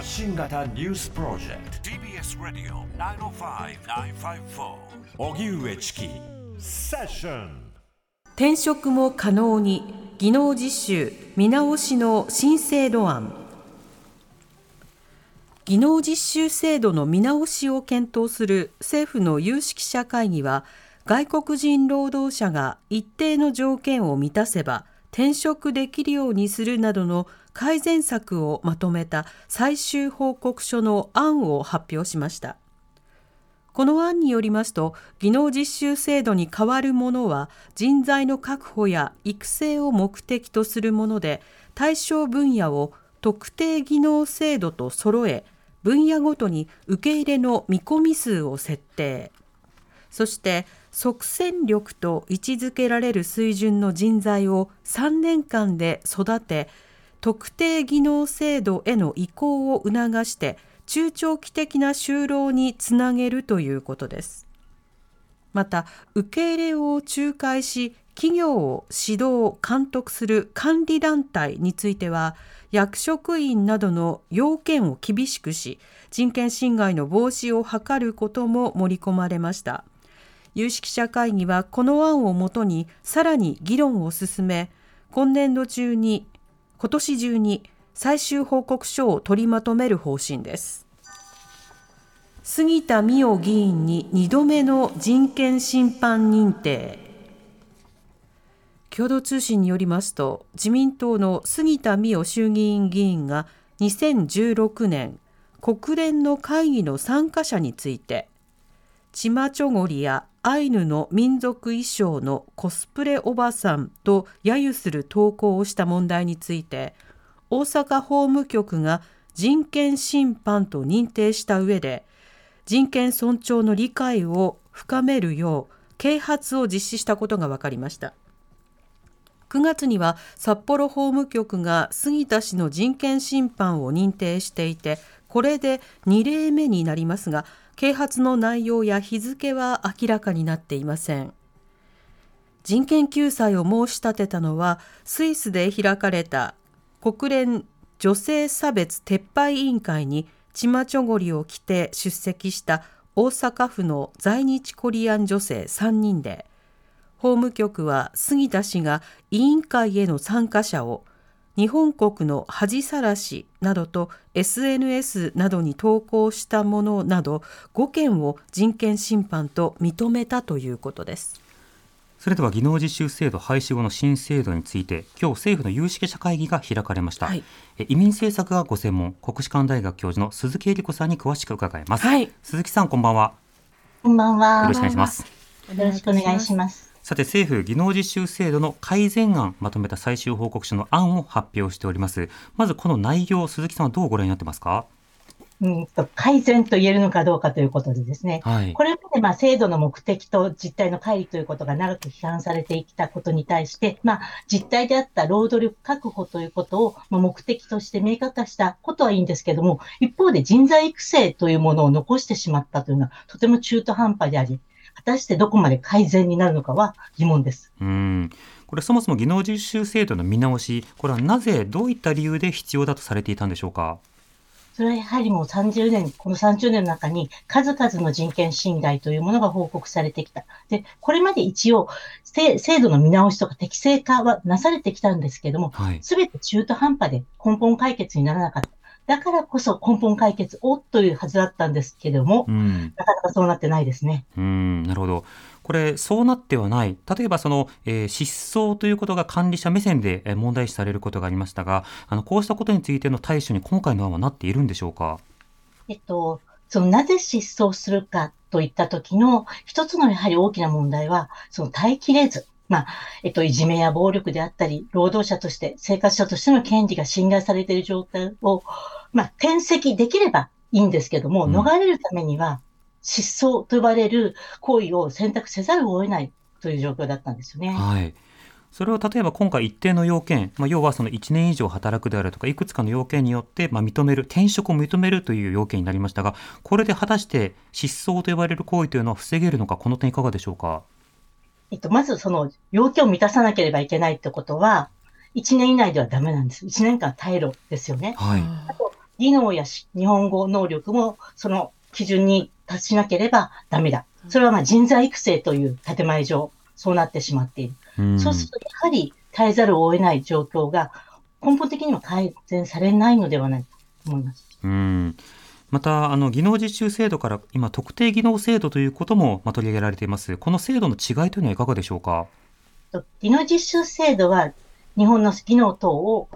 発信型ニュースプロジェクト。TBS ラディオ905-954おぎゅうえちきセッション転職も可能に技能実習見直しの新制度案。技能実習制度の見直しを検討する政府の有識者会議は外国人労働者が一定の条件を満たせば転職できるようにするなどの改善策をまとめた最終報告書の案を発表しました。この案によりますと、技能実習制度に代わるものは、人材の確保や育成を目的とするもので、対象分野を特定技能制度と揃え、分野ごとに受け入れの見込み数を設定。そして、即戦力と位置づけられる水準の人材を3年間で育て、特定技能制度への移行を促して、中長期的な就労につなげるということです。また、受け入れを仲介し、企業を指導、監督する管理団体については、役職員などの要件を厳しくし、人権侵害の防止を図ることも盛り込まれました。有識者会議はこの案をもとにさらに議論を進め、今年度中に、今年中に最終報告書を取りまとめる方針です。杉田水脈議員に2度目の人権侵犯認定。共同通信によりますと、自民党の杉田水脈衆議院議員が2016年、国連の会議の参加者について、チマチョゴリやアイヌの民族衣装のコスプレおばさんと揶揄する投稿をした問題について、大阪法務局が人権侵犯と認定した上で、人権尊重の理解を深めるよう啓発を実施したことが分かりました。9月には札幌法務局が杉田氏の人権侵犯を認定していて、これで2例目になりますが、啓発の内容や日付は明らかになっていません。人権救済を申し立てたのは、スイスで開かれた国連女性差別撤廃委員会にチマチョゴリを着て出席した大阪府の在日コリアン女性3人で、法務局は杉田氏が委員会への参加者を日本国の恥さらしなどと SNS などに投稿したものなど5件を人権侵犯と認めたということです。それでは技能実習制度廃止後の新制度について今日政府の有識者会議が開かれました、はいえ移民政策がご専門国士舘大学教授の鈴木恵理子さんに詳しく伺います、はい鈴木さんこんばんはこんばんは。よろしくお願いしますよろしくお願いします。さて政府技能実習制度の改善案まとめた最終報告書の案を発表しております。まずこの内容鈴木さんはどうご覧になってますか？うんと改善と言えるのかどうかということでですね、はい。これまでまあ制度の目的と実態の乖離ということが長く批判されてきたことに対して、まあ、実態であった労働力確保ということをまあ目的として明確化したことはいいんですけれども、一方で人材育成というものを残してしまったというのはとても中途半端であり、果たしてどこまで改善になるのかは疑問です。うんこれそもそも技能実習制度の見直しこれはなぜどういった理由で必要だとされていたんでしょうか？そそれはやはりもう30年、この30年の中に数々の人権侵害というものが報告されてきた。で、これまで一応、制度の見直しとか適正化はなされてきたんですけども、はい。すべて中途半端で根本解決にならなかった。だからこそ根本解決をというはずだったんですけども、うん。なかなかそうなってないですね。うん、なるほど。これ、そうなってはない。例えば、その、えー失踪ということが管理者目線でえー問題視されることがありましたが、あの、こうしたことについての対処に今回の案はなっているんでしょうか？えっと、そのなぜ失踪するかといった時の一つのやはり大きな問題は、その耐えきれず、まあ、えっと、いじめや暴力であったり、労働者として、生活者としての権利が侵害されている状態を、まあ、転籍できればいいんですけども、うん逃れるためには、失踪と呼ばれる行為を選択せざるを得ないという状況だったんですよね。はい。それを例えば今回一定の要件、まあ、要はその1年以上働くであるとか、いくつかの要件によって、まあ、認める、転職を認めるという要件になりましたが、これで果たして失踪と呼ばれる行為というのは防げるのか、この点いかがでしょうか？えっと、まずその要件を満たさなければいけないってことは、1年以内ではダメなんです。1年間耐えろですよね。はい。あと、技能やし日本語能力もその基準に達しなければダメだ。それはまあ人材育成という建前上、そうなってしまっている。うんそうすると、やはり耐えざるを得ない状況が根本的には改善されないのではないかと思います。うんまたあの技能実習制度から今特定技能制度ということもまあ取り上げられていますこの制度の違いというのはいかがでしょうか？と技能実習制度は日本の技能等を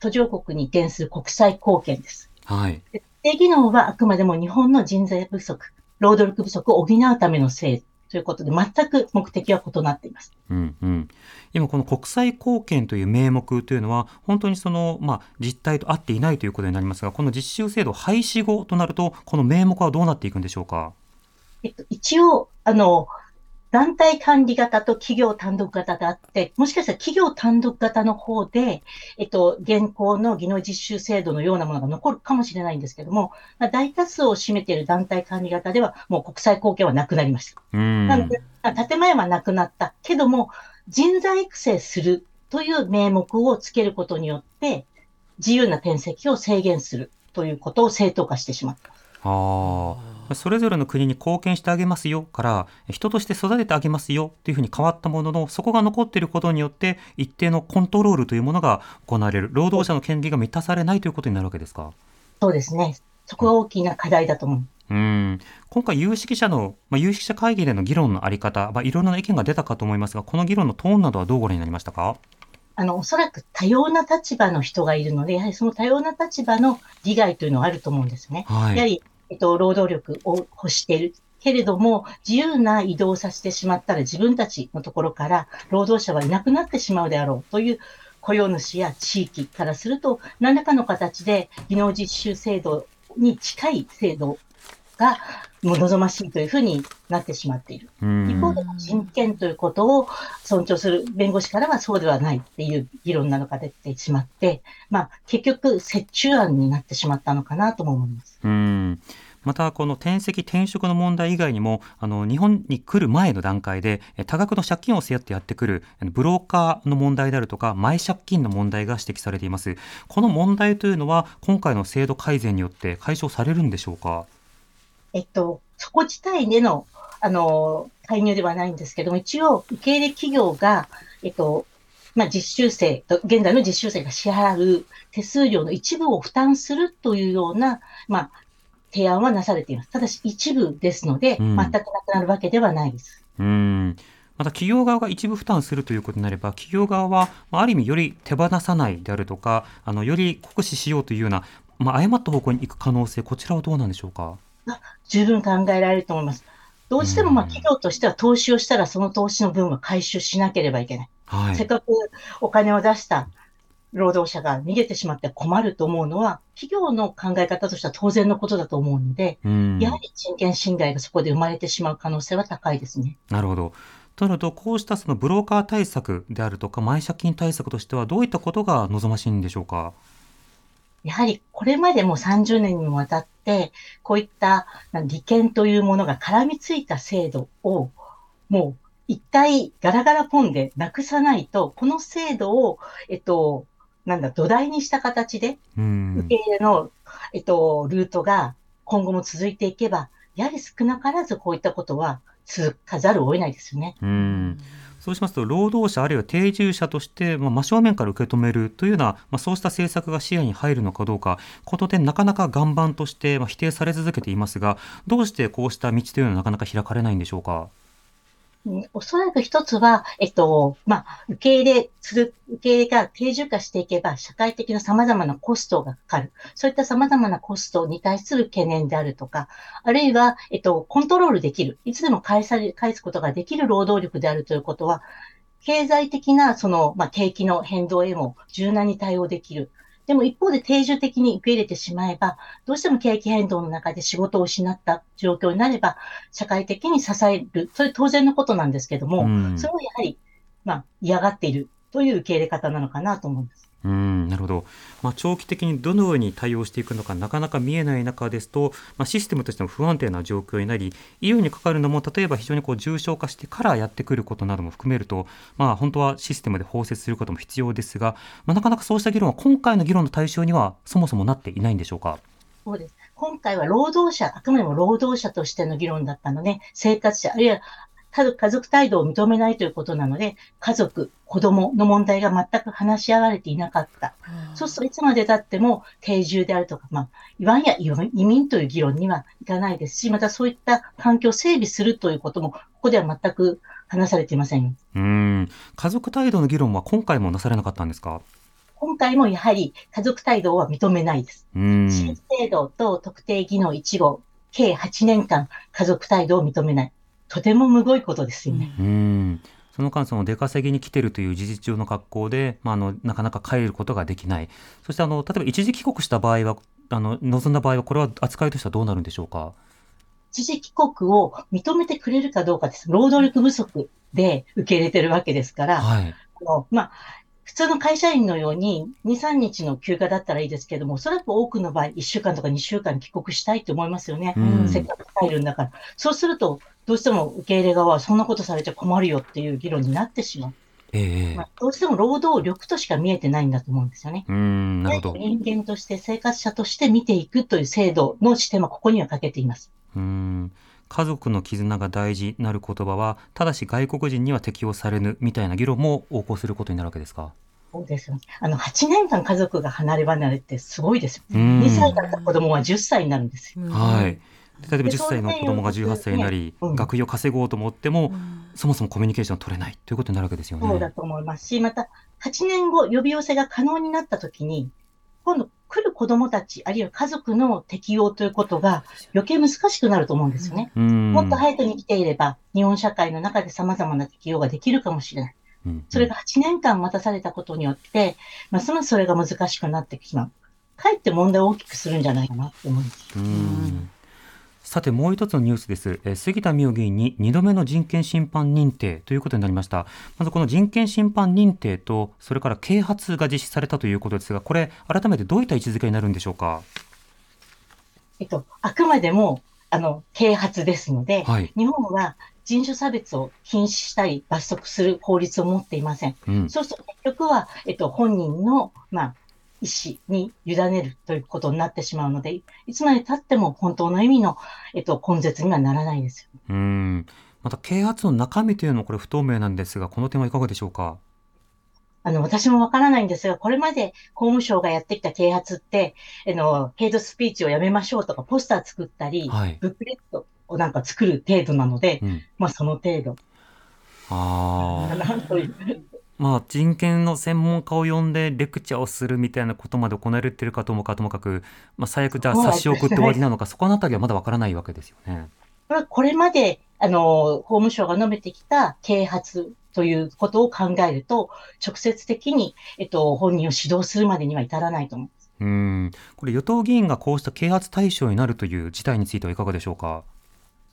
途上国に移転する国際貢献です。はい。で特定技能はあくまでも日本の人材不足、労働力不足を補うための制度ということで、全く目的は異なっています。うんうん、今この国際貢献という名目というのは本当にその、まあ、実態と合っていないということになりますがこの実習制度廃止後となるとこの名目はどうなっていくんでしょうか？えっと、一応、あの、団体管理型と企業単独型があって、もしかしたら企業単独型の方で、えっと、現行の技能実習制度のようなものが残るかもしれないんですけども、まあ、大多数を占めている団体管理型では、もう国際貢献はなくなりました。うんなので、あ建前はなくなったけども、人材育成するという名目をつけることによって、自由な転籍を制限するということを正当化してしまった。ああ、それぞれの国に貢献してあげますよから、人として育ててあげますよっていうふうに変わったものの、そこが残っていることによって、一定のコントロールというものが行われる、労働者の権利が満たされないということになるわけですか？そうですね。そこが大きな課題だと思う。うん今回、有識者の、まあ、有識者会議での議論のあり方、まあ、いろいろな意見が出たかと思いますが、この議論のトーンなどはどうご覧になりましたか？あの、おそらく多様な立場の人がいるので、やはりその多様な立場の利害というのはあると思うんですね。はい。やはり、えっと、労働力を欲している。けれども、自由な移動させてしまったら自分たちのところから労働者はいなくなってしまうであろうという雇用主や地域からすると、何らかの形で技能実習制度に近い制度がもう望ましいというふうになってしまっている。うん一方で人権ということを尊重する弁護士からはそうではないっていう議論なのが出てしまって、まあ結局折衷案になってしまったのかなとも思います。うんまたこの転籍転職の問題以外にもあの日本に来る前の段階でえ多額の借金を背負ってやってくるブローカーの問題であるとか前借金の問題が指摘されていますこの問題というのは今回の制度改善によって解消されるんでしょうか？えっと、そこ自体での、あの、介入ではないんですけども、一応、受け入れ企業が、えっと、まあ、実習生と、現在の実習生が支払う手数料の一部を負担するというような、まあ、提案はなされています。ただし、一部ですので、うん全くなくなるわけではないです。うんまた企業側が一部負担するということになれば企業側はまあある意味より手放さないであるとかあのより酷使しようというような、まあ、誤った方向に行く可能性こちらはどうなんでしょうか？十分考えられると思います。どうしても、まあ、うん企業としては投資をしたら、その投資の分は回収しなければいけない。はいせっかくお金を出した労働者が逃げてしまって困ると思うのは、企業の考え方としては当然のことだと思うので、うんやはり人権侵害がそこで生まれてしまう可能性は高いですね。なるほど。となると、こうしたそのブローカー対策であるとか、前借金対策としては、どういったことが望ましいんでしょうか？やはりこれまでも30年にもわたって、こういったな利権というものが絡みついた制度を、もう一回ガラガラポンでなくさないと、この制度を、えっと、なんだ、土台にした形で、うん受け入れの、えっと、ルートが今後も続いていけば、やはり少なからずこういったことは続かざるを得ないですよね。うんそうしますと、労働者あるいは定住者として、まあ、真正面から受け止めるというような、まあ、そうした政策が視野に入るのかどうか、この点、なかなか岩盤として、まあ、否定され続けていますが、どうしてこうした道というのはなかなか開かれないんでしょうか？うんおそらく一つは、えっと、まあ、受け入れする、受け入れが定住化していけば、社会的な様々なコストがかかる。そういった様々なコストに対する懸念であるとか、あるいは、えっと、コントロールできる。いつでも返され、返すことができる労働力であるということは、経済的な、その、まあ、景気の変動へも柔軟に対応できる。でも一方で定住的に受け入れてしまえば、どうしても景気変動の中で仕事を失った状況になれば、社会的に支える。それ当然のことなんですけども、うんそれをやはり、まあ、嫌がっているという受け入れ方なのかなと思います。うんなるほど、まあ、長期的にどのように対応していくのかなかなか見えない中ですと、まあ、システムとしても不安定な状況になり医療にかかるのも例えば非常にこう重症化してからやってくることなども含めると、まあ、本当はシステムで包摂することも必要ですが、まあ、なかなかそうした議論は今回の議論の対象にはそもそもなっていないんでしょうか？そうです。今回は労働者、あくまでも労働者としての議論だったので、生活者、あるいは家族家族態度を認めないということなので、家族、子供の問題が全く話し合われていなかった。そうするといつまで経っても定住であるとか、まあ、いわんや移民という議論にはいかないですし、またそういった環境を整備するということも、ここでは全く話されていません。うん家族態度の議論は今回もなされなかったんですか？今回もやはり家族態度は認めないです。うん新制度と特定技能1号、計8年間家族態度を認めない。とてもむごいことですよね。うんその間、その出稼ぎに来てるという事実上の格好で、まあ、あのなかなか帰ることができない、そしてあの例えば一時帰国した場合は、あの望んだ場合は、これは扱いとしてはどうなるんでしょうか？一時帰国を認めてくれるかどうかです。労働力不足で受け入れてるわけですから、はい、あのまあ、普通の会社員のように2、3日の休暇だったらいいですけども、おそらく多くの場合、1週間とか2週間帰国したいと思いますよね。うんせっかく帰るんだから。そうすると、どうしても受け入れ側はそんなことされて困るよっていう議論になってしまう。ええまあ、どうしても労働力としか見えてないんだと思うんですよね。うんなるほど。人間として生活者として見ていくという制度の視点はここには欠けています。うん家族の絆が大事なる言葉は、ただし外国人には適用されぬみたいな議論も横行することになるわけですか？そうです。あの、8年間家族が離れ離れってすごいですよ。うん2歳だった子供は10歳になるんですよ。はい。例えばで10歳の子供が18歳になり、うん学費を稼ごうと思っても、そもそもコミュニケーションを取れないということになるわけですよね。そうだと思いますし、また、8年後、呼び寄せが可能になったときに、今度来る子供たち、あるいは家族の適用ということが余計難しくなると思うんですよね。うんもっと早くに来ていれば、日本社会の中で様々な適用ができるかもしれない。うんそれが8年間待たされたことによって、ますますそれが難しくなってしまう。かえって問題を大きくするんじゃないかなと思います。うんさてもう一つのニュースです、えー杉田水脈議員に2度目の人権侵犯認定ということになりました。まずこの人権侵犯認定とそれから啓発が実施されたということですがこれ改めてどういった位置づけになるんでしょうか？えっと、あくまでも、あの、啓発ですので、はい、日本は人種差別を禁止したり罰則する法律を持っていません。うん。そうすると結局は、えっと、本人の、まあ、意思に委ねるということになってしまうので、いつまで経っても本当の意味の、えっと、根絶にはならないですよ。うん。また啓発の中身というのはこれ不透明なんですがこの点はいかがでしょうか？あの、私もわからないんですが、これまで公務省がやってきた啓発って、あの、ヘイトスピーチをやめましょうとか、ポスター作ったり、はい。ブックレットをなんか作る程度なので、うん。まあその程度。あー。か なという。まあ、人権の専門家を呼んでレクチャーをするみたいなことまで行われているかともかともかく、まあ、最悪じゃあ差し送って終わりなのかそこのあたりはまだわからないわけですよね。これはこれまで、あの、法務省が述べてきた啓発ということを考えると、直接的に、えっと、本人を指導するまでには至らないと思う。うんこれ与党議員がこうした啓発対象になるという事態についてはいかがでしょうか？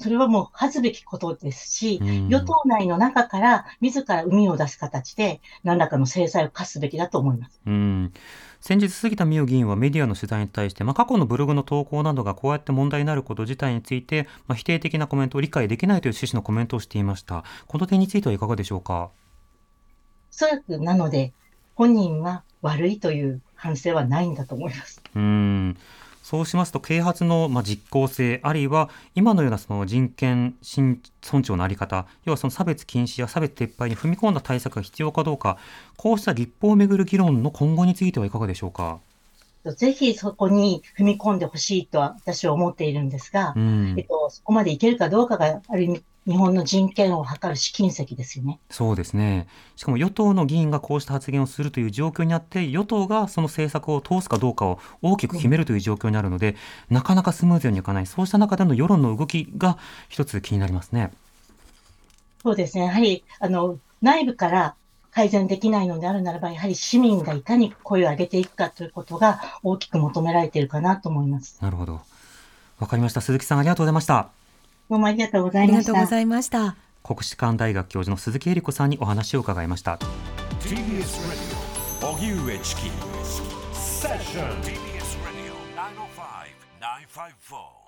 それはもう恥ずべきことですし、うん与党内の中から自ら海を出す形で何らかの制裁を科すべきだと思います。うん先日杉田水脈議員はメディアの取材に対して、まあ、過去のブログの投稿などがこうやって問題になること自体について、まあ、否定的なコメントを理解できないという趣旨のコメントをしていました。この点についてはいかがでしょうか？おそらくなので、本人は悪いという反省はないんだと思います。うんそうしますと、啓発のまあ実効性、あるいは今のようなその人権尊重のあり方、要はその差別禁止や差別撤廃に踏み込んだ対策が必要かどうか、こうした立法をめぐる議論の今後についてはいかがでしょうか？ぜひそこに踏み込んでほしいとは私は思っているんですが、うん、えっと、そこまでいけるかどうかがある意味日本の人権を図る試金石ですよね。そうですね。しかも与党の議員がこうした発言をするという状況にあって、与党がその政策を通すかどうかを大きく決めるという状況になるので、うん、なかなかスムーズにいかない、そうした中での世論の動きが一つ気になりますね。そうですね。やはり、あの、内部から改善できないのであるならば、やはり市民がいかに声を上げていくかということが大きく求められているかなと思います。なるほど。わかりました。鈴木さん、ありがとうございました。どうもありがとうございました。ありがとうございました。国士舘大学教授の鈴木恵理子さんにお話を伺いました。TBS ラディオ荻上チキセッション TBS ラディオ905-954